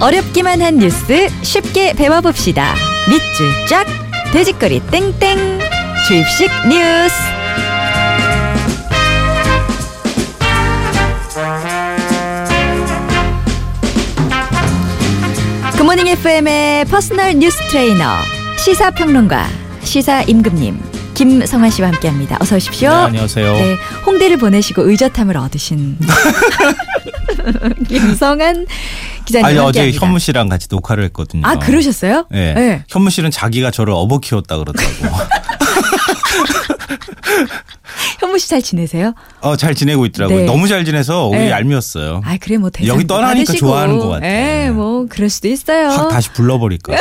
어렵기만 한 뉴스 쉽게 배워봅시다. 밑줄 쫙, 돼지꼬리 땡땡, 주입식 뉴스. 굿모닝 FM의 personal 뉴스 트레이너, 시사평론가, 시사 임금님, 김성환 씨와 함께합니다. 어서 오십시오. 네, 안녕하세요. 네, 홍대를 보내시고 의젓함을 얻으신 김성한 기자님 아니 어제 함께합니다. 현무 씨랑 같이 녹화를 했거든요. 아 그러셨어요? 네. 네. 현무 씨는 자기가 저를 업어 키웠다 그러더라고. 현무 씨 잘 지내세요? 어, 잘 지내고 있더라고요. 네. 너무 잘 지내서 우리 네. 얄미웠어요. 아 그래 뭐 여기 떠나니까 좋아하는 것 같아. 예, 뭐 그럴 수도 있어요. 확 다시 불러버릴까.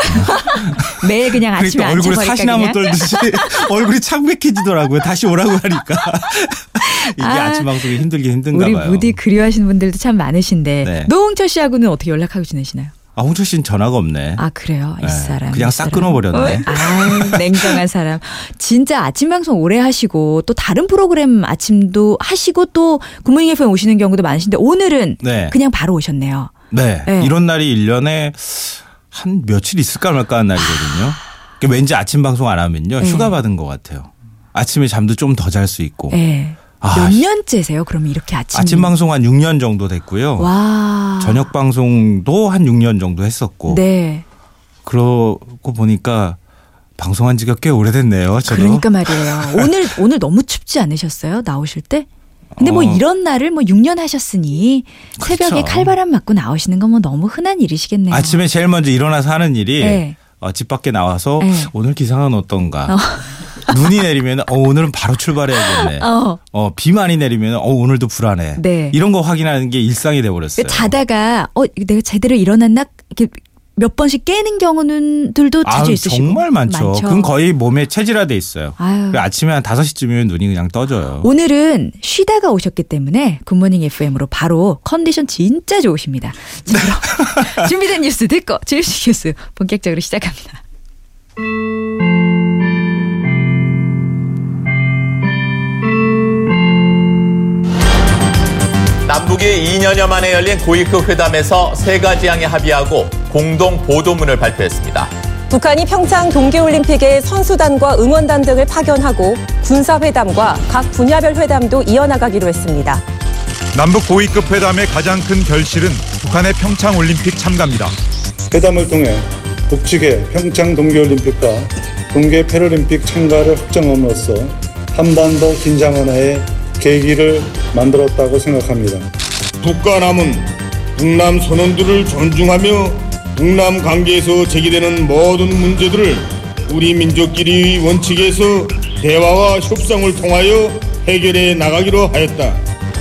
매일 그냥 아침에 그러니까 얼굴에 사시나무. 떨듯이 얼굴이 창백해지더라고요. 다시 오라고 하니까. 이게 아, 아, 침 방송이 힘들긴 힘든가 우리 봐요. 무디 그리워하시는 분들도 참 많으신데 네. 노홍철 씨하고는 어떻게 연락하고 지내시나요? 아, 홍철 씨는 전화가 없네. 아 그래요 이 네, 사람 그냥 이싹 사람. 끊어버렸네. 어, 아 냉정한 사람 진짜 아침 방송 오래 하시고 또 다른 프로그램 아침도 하시고 또 굿모닝 FM 오시는 경우도 많으신데 오늘은 네. 그냥 바로 오셨네요. 네. 네. 이런 날이 1년에 한 며칠 있을까 말까 하는 날이거든요. 그러니까 왠지 아침 방송 안 하면요. 네. 휴가 받은 것 같아요. 아침에 잠도 좀 더 잘 수 있고. 예. 아, 몇 씨. 년째세요? 그럼 이렇게 아침 아침 방송 한 6년 정도 됐고요. 와 저녁 방송도 한 6년 정도 했었고. 네 그러고 보니까 방송한 지가 꽤 오래됐네요. 저도. 그러니까 말이에요. 오늘 오늘 너무 춥지 않으셨어요? 나오실 때? 근데 뭐 어. 이런 날을 뭐 6년 하셨으니 새벽에 그렇죠. 칼바람 맞고 나오시는 건 뭐 너무 흔한 일이시겠네요. 아침에 제일 먼저 일어나서 하는 일이 네. 어, 집 밖에 나와서 네. 오늘 기상은 어떤가. 눈이 내리면 어, 오늘은 바로 출발해야겠네. 어. 어, 비 많이 내리면 어, 오늘도 불안해. 네. 이런 거 확인하는 게 일상이 돼 버렸어요. 자다가 어 내가 제대로 일어났나 이렇게 몇 번씩 깨는 경우는들도 자주 아유, 있으시고 정말 많죠. 그건 거의 몸에 체질화돼 있어요. 아침에 한 5시쯤이면 눈이 그냥 떠져요. 오늘은 쉬다가 오셨기 때문에 굿모닝 FM으로 바로 컨디션 진짜 좋으십니다. 준비된 뉴스 듣고 제일식 뉴스 본격적으로 시작합니다. 2년여 만에 열린 고위급 회담에서 세 가지 항에 합의하고 공동 보도문을 발표했습니다. 북한이 평창 동계올림픽에 선수단과 응원단 등을 파견하고 군사회담과 각 분야별 회담도 이어나가기로 했습니다. 남북 고위급 회담의 가장 큰 결실은 북한의 평창 올림픽 참가입니다. 회담을 통해 북측의 평창 동계올림픽과 동계 패럴림픽 참가를 확정함으로써 한반도 긴장 완화의 계기를 만들었다고 생각합니다. 북과 남은 북남 선언들을 존중하며 북남 관계에서 제기되는 모든 문제들을 우리 민족끼리 원칙에서 대화와 협상을 통하여 해결해 나가기로 하였다.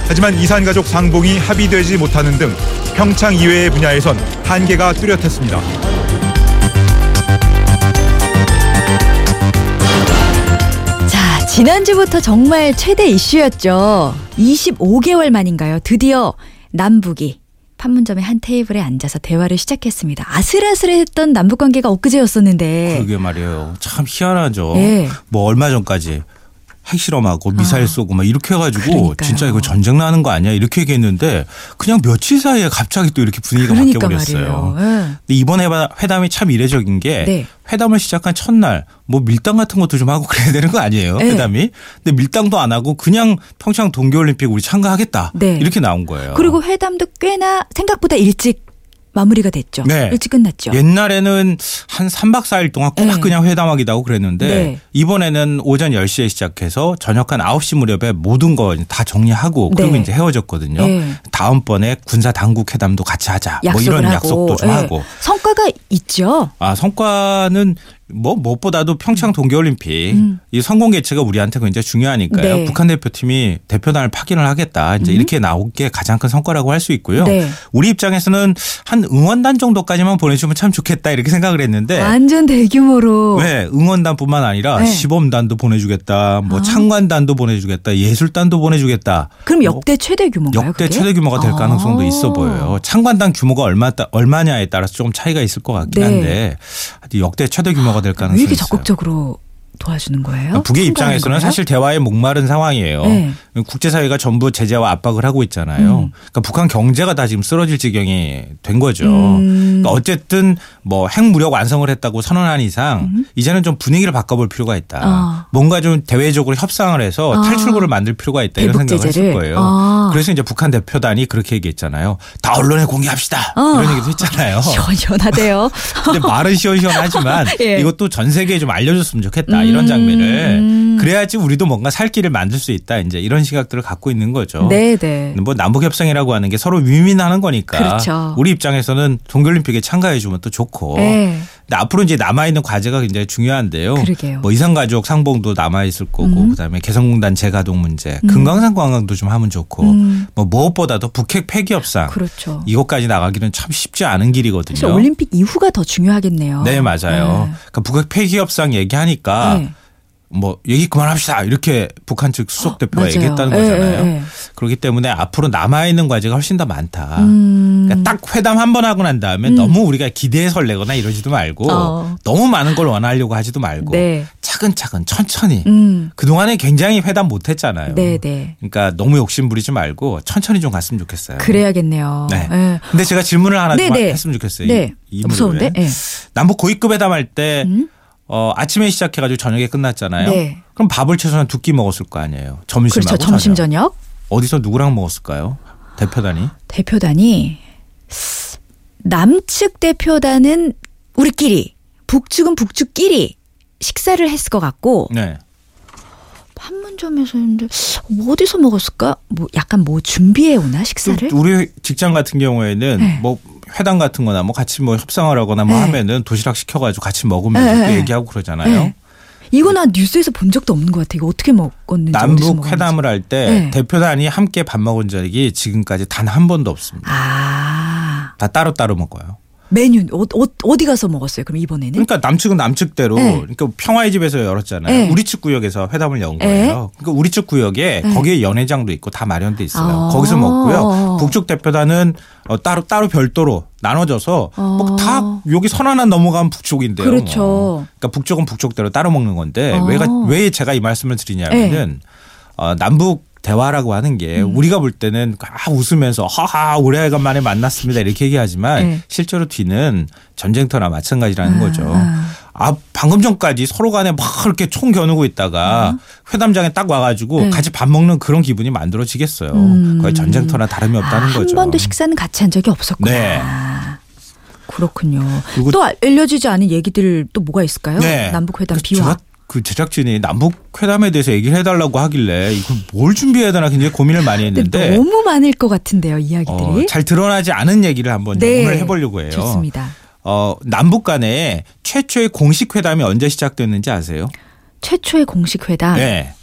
하지만 이산가족 상봉이 합의되지 못하는 등 평창 이외의 분야에선 한계가 뚜렷했습니다. 자, 지난주부터 정말 최대 이슈였죠. 25개월 만인가요? 드디어 남북이 판문점의 한 테이블에 앉아서 대화를 시작했습니다. 아슬아슬했던 남북 관계가 엊그제였었는데. 그러게 말이에요. 참 희한하죠. 예. 뭐 얼마 전까지 핵실험하고 미사일 아, 쏘고 막 이렇게 해가지고 그러니까요. 진짜 이거 전쟁 나는 거 아니야 이렇게 얘기했는데 그냥 며칠 사이에 갑자기 또 이렇게 분위기가 그러니까 바뀌어버렸어요. 예. 근데 이번 회담- 회담이 참 이례적인 게 네. 회담을 시작한 첫날 뭐 밀당 같은 것도 좀 하고 그래야 되는 거 아니에요 네. 회담이? 근데 밀당도 안 하고 그냥 평창 동계올림픽 우리 참가하겠다 네. 이렇게 나온 거예요. 그리고 회담도 꽤나 생각보다 일찍 마무리가 됐죠. 네. 일찍 끝났죠. 옛날에는 한 3박 4일 동안 꼭 네. 그냥 회담하기도 하고 그랬는데 네. 이번에는 오전 10시에 시작해서 저녁 한 9시 무렵에 모든 거 다 정리하고 그리고 네. 이제 헤어졌거든요. 네. 다음번에 군사 당국 회담도 같이 하자. 뭐 이런 하고. 약속도 좀 예. 하고. 성과가 있죠. 아, 성과는 뭐 무엇보다도 평창 동계올림픽 음. 이 성공 개최가 우리한테 굉장히 중요하니까요. 네. 음. 북한 대표팀이 대표단을 파견을 하겠다. 이제 이렇게 나온 게 가장 큰 성과라고 할 수 있고요. 네. 우리 입장에서는 한 응원단 정도까지만 보내주면 참 좋겠다 이렇게 생각을 했는데 완전 대규모로. 네, 응원단뿐만 아니라 네. 시범단도 보내주겠다, 뭐 아. 창관단도 보내주겠다, 예술단도 보내주겠다. 그럼 뭐 역대 최대 규모인가요? 역대 그게? 최대 규모가 될 아. 가능성도 있어 보여요. 창관단 규모가 얼마 얼마냐에 따라서 조금 차이가 있을 것 같긴 네. 한데 역대 최대 규모가 될왜 가능성이 이렇게 있어요. 적극적으로 도와주는 거예요? 북의 참가하는 입장에서는 거예요? 사실 대화에 목마른 상황이에요. 네. 국제사회가 전부 제재와 압박을 하고 있잖아요. 음. 그러니까 북한 경제가 다 지금 쓰러질 지경이 된 거죠. 음. 그러니까 어쨌든 뭐 핵무력 완성을 했다고 선언한 이상 이제는 좀 분위기를 바꿔볼 필요가 있다. 음. 아. 뭔가 좀 대외적으로 협상을 해서 아. 탈출구를 만들 필요가 있다 이런 생각을 제재를? 했을 거예요. 아. 그래서 이제 북한 대표단이 그렇게 얘기했잖아요. 다 언론에 공개합시다. 아. 이런 얘기도 했잖아요. 시원시원하대요. 근데 말은 시원시원하지만 예. 이것도 전 세계에 좀 알려줬으면 좋겠다 이런 장면을 음. 그래야지 우리도 뭔가 살 길을 만들 수 있다 이제 이런 시각들을 갖고 있는 거죠. 네네. 뭐 남북 협상이라고 하는 게 서로 윈윈하는 거니까 그렇죠. 우리 입장에서는 동계올림픽에 참가해 주면 또 좋고. 네. 근데 앞으로 이제 남아 있는 과제가 굉장히 중요한데요. 그러게요. 뭐 이산가족 상봉도 남아 있을 거고 음. 그다음에 개성공단 재가동 문제, 금강산 관광도 좀 하면 좋고 음. 뭐 무엇보다도 북핵 폐기 협상 그렇죠. 이것까지 나가기는 참 쉽지 않은 길이거든요. 사실 올림픽 이후가 더 중요하겠네요. 네 맞아요. 네. 그러니까 북핵 폐기 협상 얘기하니까 네. 뭐 얘기 그만합시다 이렇게 북한 측 수석 대표가 맞아요. 얘기했다는 예, 거잖아요. 예, 예. 그렇기 때문에 앞으로 남아 있는 과제가 훨씬 더 많다. 음. 그러니까 딱 회담 한 번 하고 난 다음에 너무 우리가 기대에 설레거나 이러지도 말고 어. 너무 많은 걸 원하려고 하지도 말고 네. 차근차근 천천히 음. 그 동안에 굉장히 회담 못 했잖아요. 네 네. 그러니까 너무 욕심 부리지 말고 천천히 좀 갔으면 좋겠어요. 그래야겠네요. 네. 예. 근데 제가 질문을 하나 좀 네네. 했으면 좋겠어요. 네. 이, 이 무서운데? 예. 남북 고위급 회담할 때 음? 어, 아침에 시작해가지고 저녁에 끝났잖아요. 네. 그럼 밥을 최소한 두 끼 먹었을 거 아니에요. 점심하고 그렇죠. 점심 저녁. 어디서 누구랑 먹었을까요? 대표단이? 대표단이 남측 대표단은 우리끼리 북측은 북측끼리 식사를 했을 것 같고 네. 판문점에서는데 뭐 어디서 먹었을까? 뭐 약간 뭐 준비해 오나 식사를? 우리 직장 같은 경우에는 네. 뭐 회담 같은 거나 뭐 같이 뭐 협상을 하거나 뭐 네. 하면은 도시락 시켜가지고 같이 먹으면서 네, 또 네. 얘기하고 그러잖아요. 네. 이거 나 뉴스에서 본 적도 없는 것 같아. 이거 어떻게 먹었는지 남북. 회담을 할때 네. 대표단이 함께 밥 먹은 적이 지금까지 단 한 번도 없습니다. 아 다 따로따로 먹어요. 메뉴 어, 어, 어 디 가서 먹었어요? 그럼 이번에는? 그러니까 남측은 남측대로 네. 그러니까 평화의 집에서 열었잖아요. 네. 우리 측 구역에서 회담을 연 네. 거예요. 그러니까 우리 측 구역에 네. 거기에 연회장도 있고 다 마련돼 있어요. 아. 거기서 먹고요. 북측 대표단은 어, 따로 따로 별도로 나눠져서 아. 뭐다 여기 선 하나 넘어가면 북쪽인데요. 그렇죠. 뭐. 그러니까 북쪽은 북쪽대로 따로 먹는 건데 아. 왜가 왜 제가 이 말씀을 드리냐면은 어, 남북 대화라고 하는 게 음. 우리가 볼 때는 아, 웃으면서 하하 오래간만에 만났습니다 이렇게 얘기하지만 네. 실제로 뒤는 전쟁터나 마찬가지라는 아, 거죠. 아. 아 방금 전까지 서로 간에 막 이렇게 총 겨누고 있다가 회담장에 딱 와가지고 어? 네. 같이 밥 먹는 그런 기분이 만들어지겠어요. 음. 거의 전쟁터나 다름이 없다는 아, 거죠. 한 번도 식사는 같이 한 적이 없었구나. 네. 그렇군요. 또 알려지지 않은 얘기들 또 뭐가 있을까요? 남북 회담 그 비화. 제가 그 제작진이 남북 회담에 대해서 얘기를 해달라고 하길래 이걸 뭘 준비해야 되나 굉장히 고민을 많이 했는데 너무 많을 것 같은데요, 이야기들이. 어, 잘 드러나지 않은 얘기를 한번 네. 오늘 해보려고 해요. 좋습니다. 어, 남북 간에 최초의 공식 회담이 언제 시작됐는지 아세요? 최초의 공식 회담. 네.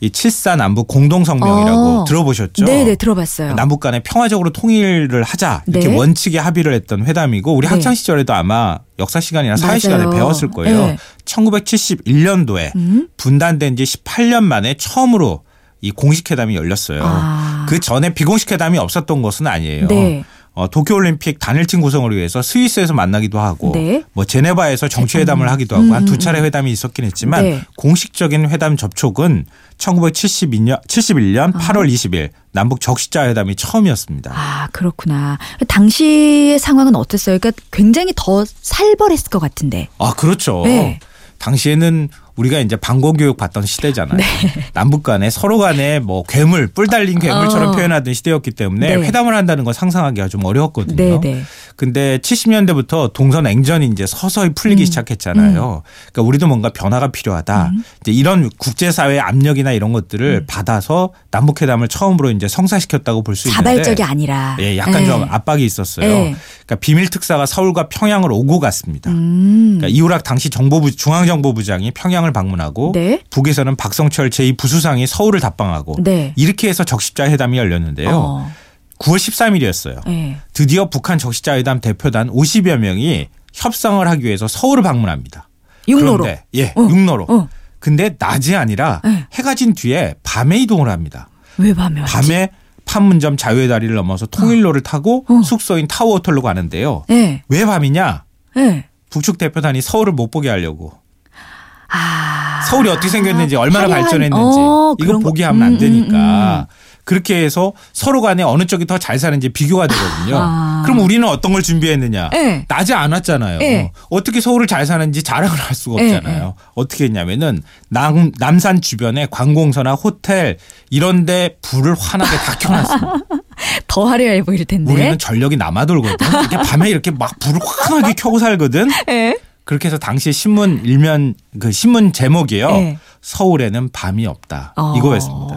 이 7사 남북 공동 성명이라고 어. 들어보셨죠? 네, 네, 들어봤어요. 남북 간에 평화적으로 통일을 하자 이렇게 네. 원칙에 합의를 했던 회담이고 우리 네. 학창 시절에도 아마 역사 시간이나 사회 맞아요. 시간에 배웠을 거예요. 네. 1971년도에 음? 분단된 지 18년 만에 처음으로 이 공식 회담이 열렸어요. 아. 그 전에 비공식 회담이 없었던 것은 아니에요. 네. 어, 도쿄올림픽 단일팀 구성을 위해서 스위스에서 만나기도 하고 네. 뭐 제네바에서 정치회담을 하기도 하고 음, 한두 음, 차례 회담이 있었긴 했지만 네. 공식적인 회담 접촉은 1972년 71년 8월 20일 남북 적시자 회담이 처음이었습니다. 아, 그렇구나. 당시의 상황은 어땠어요? 그러니까 굉장히 더 살벌했을 것 같은데. 아, 그렇죠. 네. 당시에는 우리가 이제 방공 교육 받던 시대잖아요. 네. 남북 간에 서로 간에 뭐 괴물, 뿔 달린 괴물처럼 어. 표현하던 시대였기 때문에 네. 회담을 한다는 건 상상하기가 좀 어려웠거든요. 네, 네. 근데 70년대부터 동서 냉전이 이제 서서히 풀리기 시작했잖아요. 그러니까 우리도 뭔가 변화가 필요하다. 이제 이런 국제 사회의 압력이나 이런 것들을 받아서 남북 회담을 처음으로 이제 성사시켰다고 볼 수 있는데 자발적이 아니라. 예, 약간 네. 좀 압박이 있었어요. 네. 그러니까 비밀 특사가 서울과 평양을 오고 갔습니다. 음. 그러니까 이우락 당시 정보부 중앙정보부장이 평양을 방문하고 네. 북에서는 박성철 제2 부수상이 서울을 답방하고 네. 이렇게 해서 적십자 회담이 열렸는데요. 어. 9월 13일이었어요. 네. 드디어 북한 적시자 회담 대표단 50여 명이 협상을 하기 위해서 서울을 방문합니다. 육로로. 그런데 예, 어. 육로로. 어. 근데 낮이 아니라 네. 해가 진 뒤에 밤에 이동을 합니다. 왜 밤에 왔지? 밤에 판문점 자유의 다리를 넘어서 통일로를 타고 어. 숙소인 타워호텔로 가는데요. 네. 왜 밤이냐? 네. 북측 대표단이 서울을 못 보게 하려고 아. 서울이 어떻게 생겼는지 얼마나 화려한- 발전했는지 어, 이거 음, 하면 안 음, 되니까 그렇게 해서 서로 간에 어느 쪽이 더 잘 사는지 비교가 되거든요. 아. 그럼 우리는 어떤 걸 준비했느냐? 네. 나지 않았잖아요. 네. 어떻게 서울을 잘 사는지 자랑을 할 수가 네, 없잖아요. 어떻게 했냐면은 남, 남산 주변에 관공서나 호텔 이런 데 불을 환하게 다 켜놨습니다. 더 화려해 보일 텐데. 우리는 전력이 남아돌거든. 이렇게 밤에 이렇게 막 불을 환하게 켜고 살거든. 예. 그렇게 해서 당시 신문 일면 그 신문 제목이요. 네. 서울에는 밤이 없다. 어. 이거였습니다.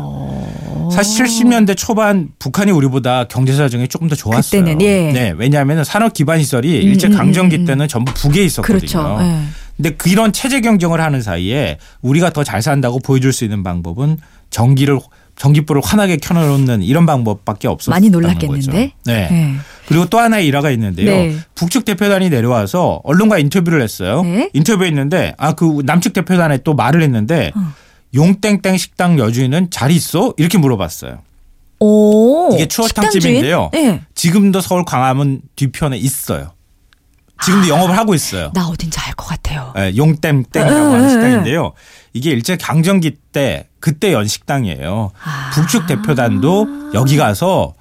사실 70년대 초반 북한이 우리보다 경제 사정이 조금 더 좋았어요. 그때는, 예. 네, 왜냐하면 산업 기반 시설이 일제 음, 강점기 음, 음. 때는 전부 북에 있었거든요. 그렇죠. 예. 근데 그런 체제 경쟁을 하는 사이에 우리가 더 잘 산다고 보여줄 수 있는 방법은 전기를 전기불을 환하게 켜놓는 이런 방법밖에 없었다는 많이 거죠. 놀랐겠는데. 네. 예. 그리고 또 하나의 일화가 있는데요. 네. 북측 대표단이 내려와서 언론과 인터뷰를 했어요. 네. 인터뷰했는데 아 그 남측 대표단에 또 말을 했는데 어. 용땡땡 식당 여주인은 잘 있어? 이렇게 물어봤어요. 오. 이게 추어탕집인데요. 예. 지금도 서울 광화문 뒤편에 있어요. 지금도 영업을 하고 있어요. 나 어딘지 알 것 같아요. 예, 용땡땡이라고 에, 하는 에, 식당인데요. 이게 일제 강점기 때 그때 연 식당이에요. 아. 북측 대표단도 여기 가서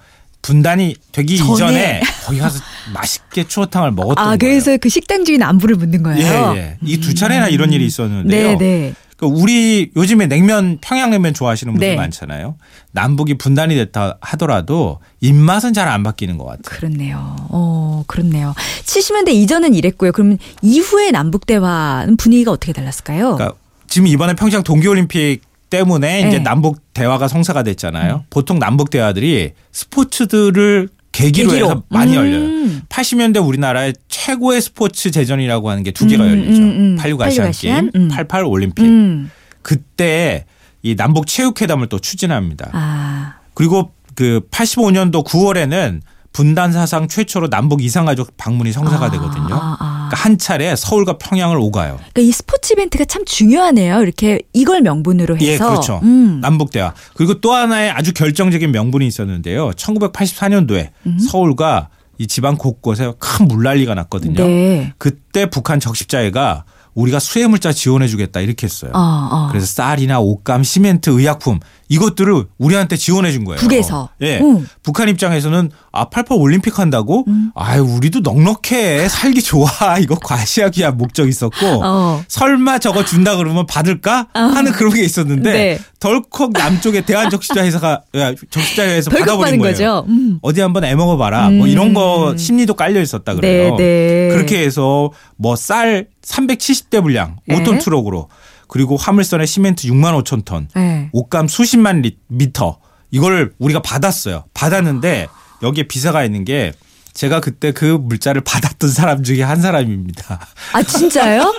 분단이 되기 전에. 이전에 거기 가서 맛있게 추어탕을 먹었던 아, 거예요. 그래서 그 식당 주인 안부를 묻는 거예요. 예, 예. 이 두 차례나 이런 일이 있었는데요. 네, 네. 그러니까 우리 요즘에 냉면 평양냉면 좋아하시는 분들 네. 많잖아요. 남북이 분단이 됐다 하더라도 입맛은 잘 안 바뀌는 것 같아요. 그렇네요. 어, 그렇네요. 70년대 이전은 이랬고요. 그러면 이후의 남북 대화는 분위기가 어떻게 달랐을까요? 그러니까 지금 이번에 평창 동계올림픽 때문에 이제 네. 남북 대화가 성사가 됐잖아요. 보통 남북 대화들이 스포츠들을 계기로, 계기로. 해서 많이 음. 열려요. 80년대 우리나라의 최고의 스포츠 제전이라고 하는 게 두 개가 음, 열리죠. 음, 음. 86 아시안 86 아시안? 게임, 음. 88 올림픽. 음. 그때 이 남북 체육회담을 또 추진합니다. 아, 그리고 그 85년도 9월에는 분단 사상 최초로 남북 이상가족 방문이 성사가 아, 되거든요. 아, 아. 그러니까 한 차례 서울과 평양을 오가요. 그러니까 이 스포츠 이벤트가 참 중요하네요. 이렇게 이걸 명분으로 해서. 예, 그렇죠. 음. 남북 대화. 그리고 또 하나의 아주 결정적인 명분이 있었는데요. 1984년도에 서울과 이 지방 곳곳에 큰 물난리가 났거든요. 음. 네. 그때 북한 적십자회가 우리가 수해물자 지원해 주겠다 이렇게 했어요. 어, 어. 그래서 쌀이나 옷감, 시멘트, 의약품 이것들을 우리한테 지원해 준 거예요. 북에서? 예. 응. 북한 입장에서는 아, 88 올림픽 한다고? 음. 아유, 우리도 넉넉해. 살기 좋아. 이거 과시하기야 목적 있었고. 어. 설마 저거 준다 그러면 받을까? 하는 그런 게 있었는데 네. 덜컥 남쪽에 대한 적십자 회사가 야, 적십자 회사에서 벌금 받아버린 거예요. 거죠. 음. 어디 한번 애먹어 봐라. 뭐 이런 거 심리도 깔려 있었다 그래요. 네, 네. 그렇게 해서 뭐 쌀 370대 분량 네. 5톤 트럭으로 그리고 화물선에 시멘트 6만 5천 톤, 네. 옷감 수십만 리, 미터 이걸 우리가 받았어요. 받았는데 여기에 비사가 있는 게 제가 그때 그 물자를 받았던 사람 중에 한 사람입니다. 아, 진짜요?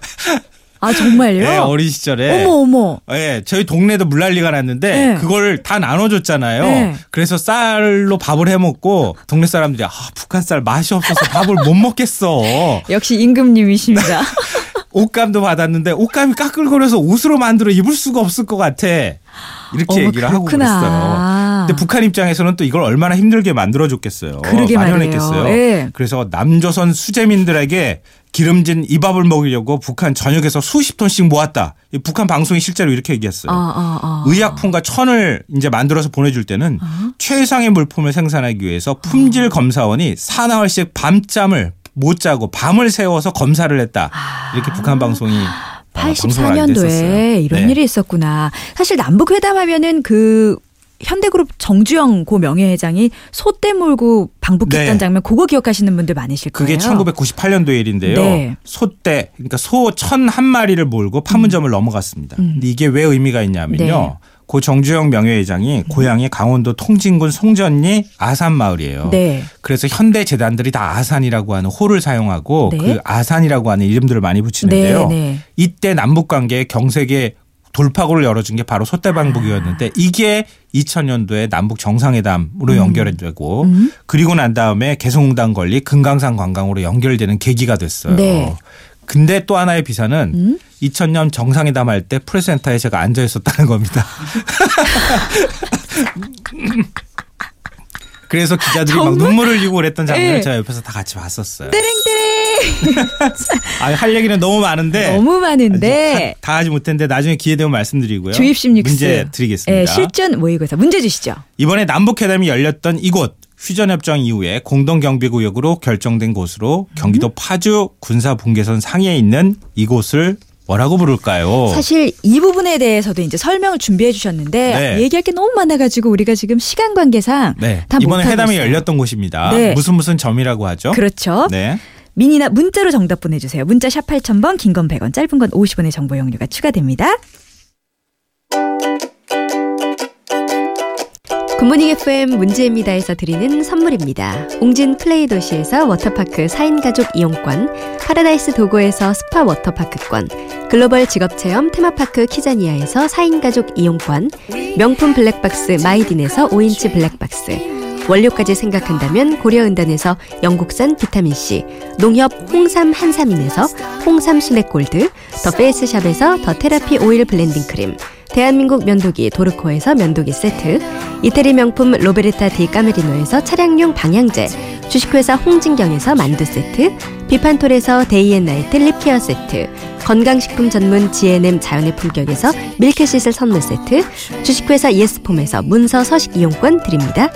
아, 정말요? 예, 어린 시절에 어머, 어머. 예, 저희 동네도 물난리가 났는데 네. 그걸 다 나눠줬잖아요. 네. 그래서 쌀로 밥을 해 먹고 동네 사람들이 아 북한 쌀 맛이 없어서 밥을 못 먹겠어. 역시 임금님이십니다. 옷감도 받았는데 옷감이 까끌거려서 옷으로 만들어 입을 수가 없을 것 같아. 이렇게 어머, 얘기를 하고 그렇구나. 그랬어요. 근데 북한 입장에서는 또 이걸 얼마나 힘들게 만들어줬겠어요. 그러게 마련했겠어요. 예. 그래서 남조선 수재민들에게 기름진 이 밥을 먹이려고 북한 전역에서 수십 톤씩 모았다. 이 북한 방송이 실제로 이렇게 얘기했어요. 아, 아, 아. 의약품과 천을 이제 만들어서 보내줄 때는 최상의 물품을 생산하기 위해서 품질 검사원이 사나흘씩 밤잠을 못 자고 밤을 새워서 검사를 했다. 이렇게 북한 방송이 어, 방송을 하게 됐었어요. 84년도에 이런 네. 일이 있었구나. 사실 남북 회담하면은 그 현대그룹 정주영 고 명예회장이 소떼 몰고 방북했던 네. 장면 그거 기억하시는 분들 많으실 그게 거예요. 1998년도 일인데요. 네. 소떼 그러니까 소 천 한 마리를 몰고 판문점을 넘어갔습니다. 근데 이게 왜 의미가 있냐면요. 음. 네. 고 정주영 명예회장이 고향이 강원도 통진군 송전리 아산 마을이에요. 네. 그래서 현대 재단들이 다 아산이라고 하는 호를 사용하고 네. 그 아산이라고 하는 이름들을 많이 붙이는데요. 네, 네. 이때 남북 관계의 경색의 돌파구를 열어준 게 바로 소떼방북이었는데 이게 2000년도에 남북 정상회담으로 연결되고 그리고 난 다음에 개성공단 건립 금강산 관광으로 연결되는 계기가 됐어요. 네. 근데 또 하나의 비사는 2000년 정상회담 할 때 프레센터에 제가 앉아 있었다는 겁니다. 그래서 기자들이 막 정말? 눈물을 흘리고 그랬던 장면을 예. 제가 옆에서 다 같이 봤었어요. 떼랭떼랭. 아, 할 얘기는 너무 많은데 너무 많은데. 다, 다 하지 못했는데 나중에 기회 되면 말씀드리고요. 주입식 뉴스. 문제 드리겠습니다. 예, 실전 모의고사 문제 주시죠. 이번에 남북회담이 열렸던 이곳 휴전협정 이후에 공동경비구역으로 결정된 곳으로 경기도 파주 군사분계선 상해에 있는 이곳을 뭐라고 부를까요? 사실 이 부분에 대해서도 이제 설명을 준비해 주셨는데 네. 얘기할 게 너무 많아가지고 우리가 지금 시간 관계상 네. 다 이번에 회담이 있어요. 열렸던 곳입니다. 네. 무슨 무슨 점이라고 하죠? 그렇죠. 네. 미니나 문자로 정답 보내주세요. 문자 샵 8000번, 긴 건 100원, 짧은 건 50원의 정보 이용료가 추가됩니다. 굿모닝 FM 문제입니다에서 드리는 선물입니다. 웅진 플레이 도시에서 워터파크 4인 가족 이용권, 파라다이스 도고에서 스파 워터파크권, 글로벌 직업체험 테마파크 키자니아에서 4인 가족 이용권, 명품 블랙박스 마이딘에서 5인치 블랙박스, 원료까지 생각한다면 고려은단에서 영국산 비타민C, 농협 홍삼 한삼인에서 홍삼 스낵 골드, 더 페이스샵에서 더 테라피 오일 블렌딩 크림, 대한민국 면도기 도르코에서 면도기 세트, 이태리 명품 로베르타 디 까메리노에서 차량용 방향제, 주식회사 홍진경에서 만두 세트, 비판톨에서 데이앤나이트 립케어 세트, 건강식품 전문 GNM 자연의 품격에서 밀크시슬 선물 세트, 주식회사 예스폼에서 문서 서식 이용권 드립니다.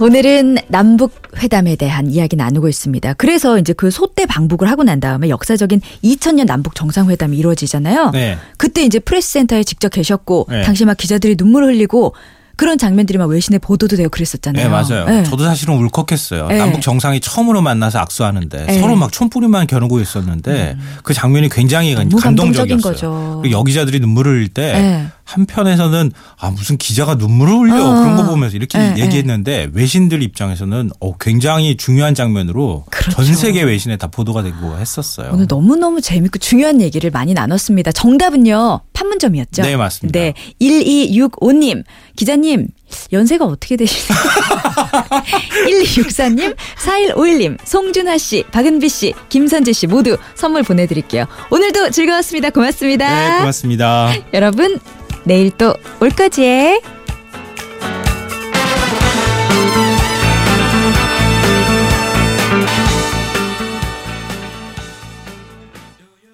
오늘은 남북 회담에 대한 이야기 나누고 있습니다. 그래서 이제 그 소때 방북을 하고 난 다음에 역사적인 2000년 남북 정상회담이 이루어지잖아요. 네. 그때 이제 프레스센터에 직접 계셨고 네. 당시 막 기자들이 눈물을 흘리고 그런 장면들이 막 외신에 보도도 되고 그랬었잖아요. 네, 맞아요. 네. 저도 사실은 울컥했어요. 네. 남북 정상이 처음으로 만나서 악수하는데 네. 음. 서로 막 촌뿌리만 겨누고 있었는데 그 장면이 굉장히 감동적이었어요. 거죠. 여기자들이 눈물을 흘릴 때 네. 한편에서는 아 무슨 기자가 눈물을 흘려 어. 그런 거 보면서 이렇게 네, 얘기했는데 외신들 입장에서는 어, 굉장히 중요한 장면으로 그렇죠. 전 세계 외신에 다 보도가 되고 했었어요. 오늘 너무 너무 재밌고 중요한 얘기를 많많이 나눴습니다. 정답은요. 판문점이었죠. 네, 맞습니다. 네. 1265님. 기자님, 연세가 어떻게 되시나요? 1264님, 4151님, 송준하 씨, 박은비 씨, 김선재 씨 모두 선물 보내드릴게요. 오늘도 즐거웠습니다. 고맙습니다. 네, 고맙습니다. 여러분, 내일 또 올 거지에.